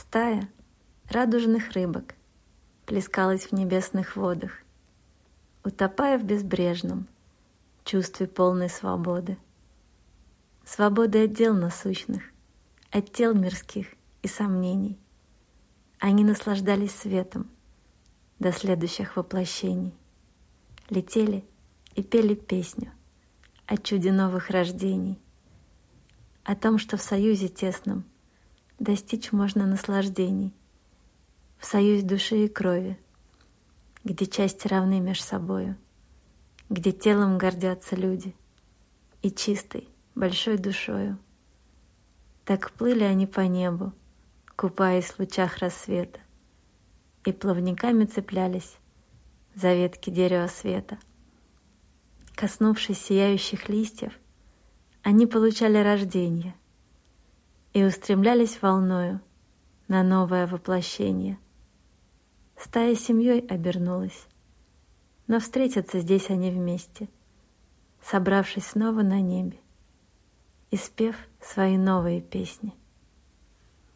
Стая радужных рыбок плескалась в небесных водах, утопая в безбрежном чувстве полной свободы. Свободы от дел насущных, от тел мирских и сомнений. Они наслаждались светом до следующих воплощений. Летели и пели песню о чуде новых рождений, о том, что в союзе тесном достичь можно наслаждений, в союз души и крови, где части равны меж собою, где телом гордятся люди и чистой, большой душою. Так плыли они по небу, купаясь в лучах рассвета, и плавниками цеплялись за ветки дерева света. Коснувшись сияющих листьев, они получали рождение и устремлялись волною на новое воплощение. Стая семьей обернулась, но встретятся здесь они вместе, собравшись снова на небе и спев свои новые песни.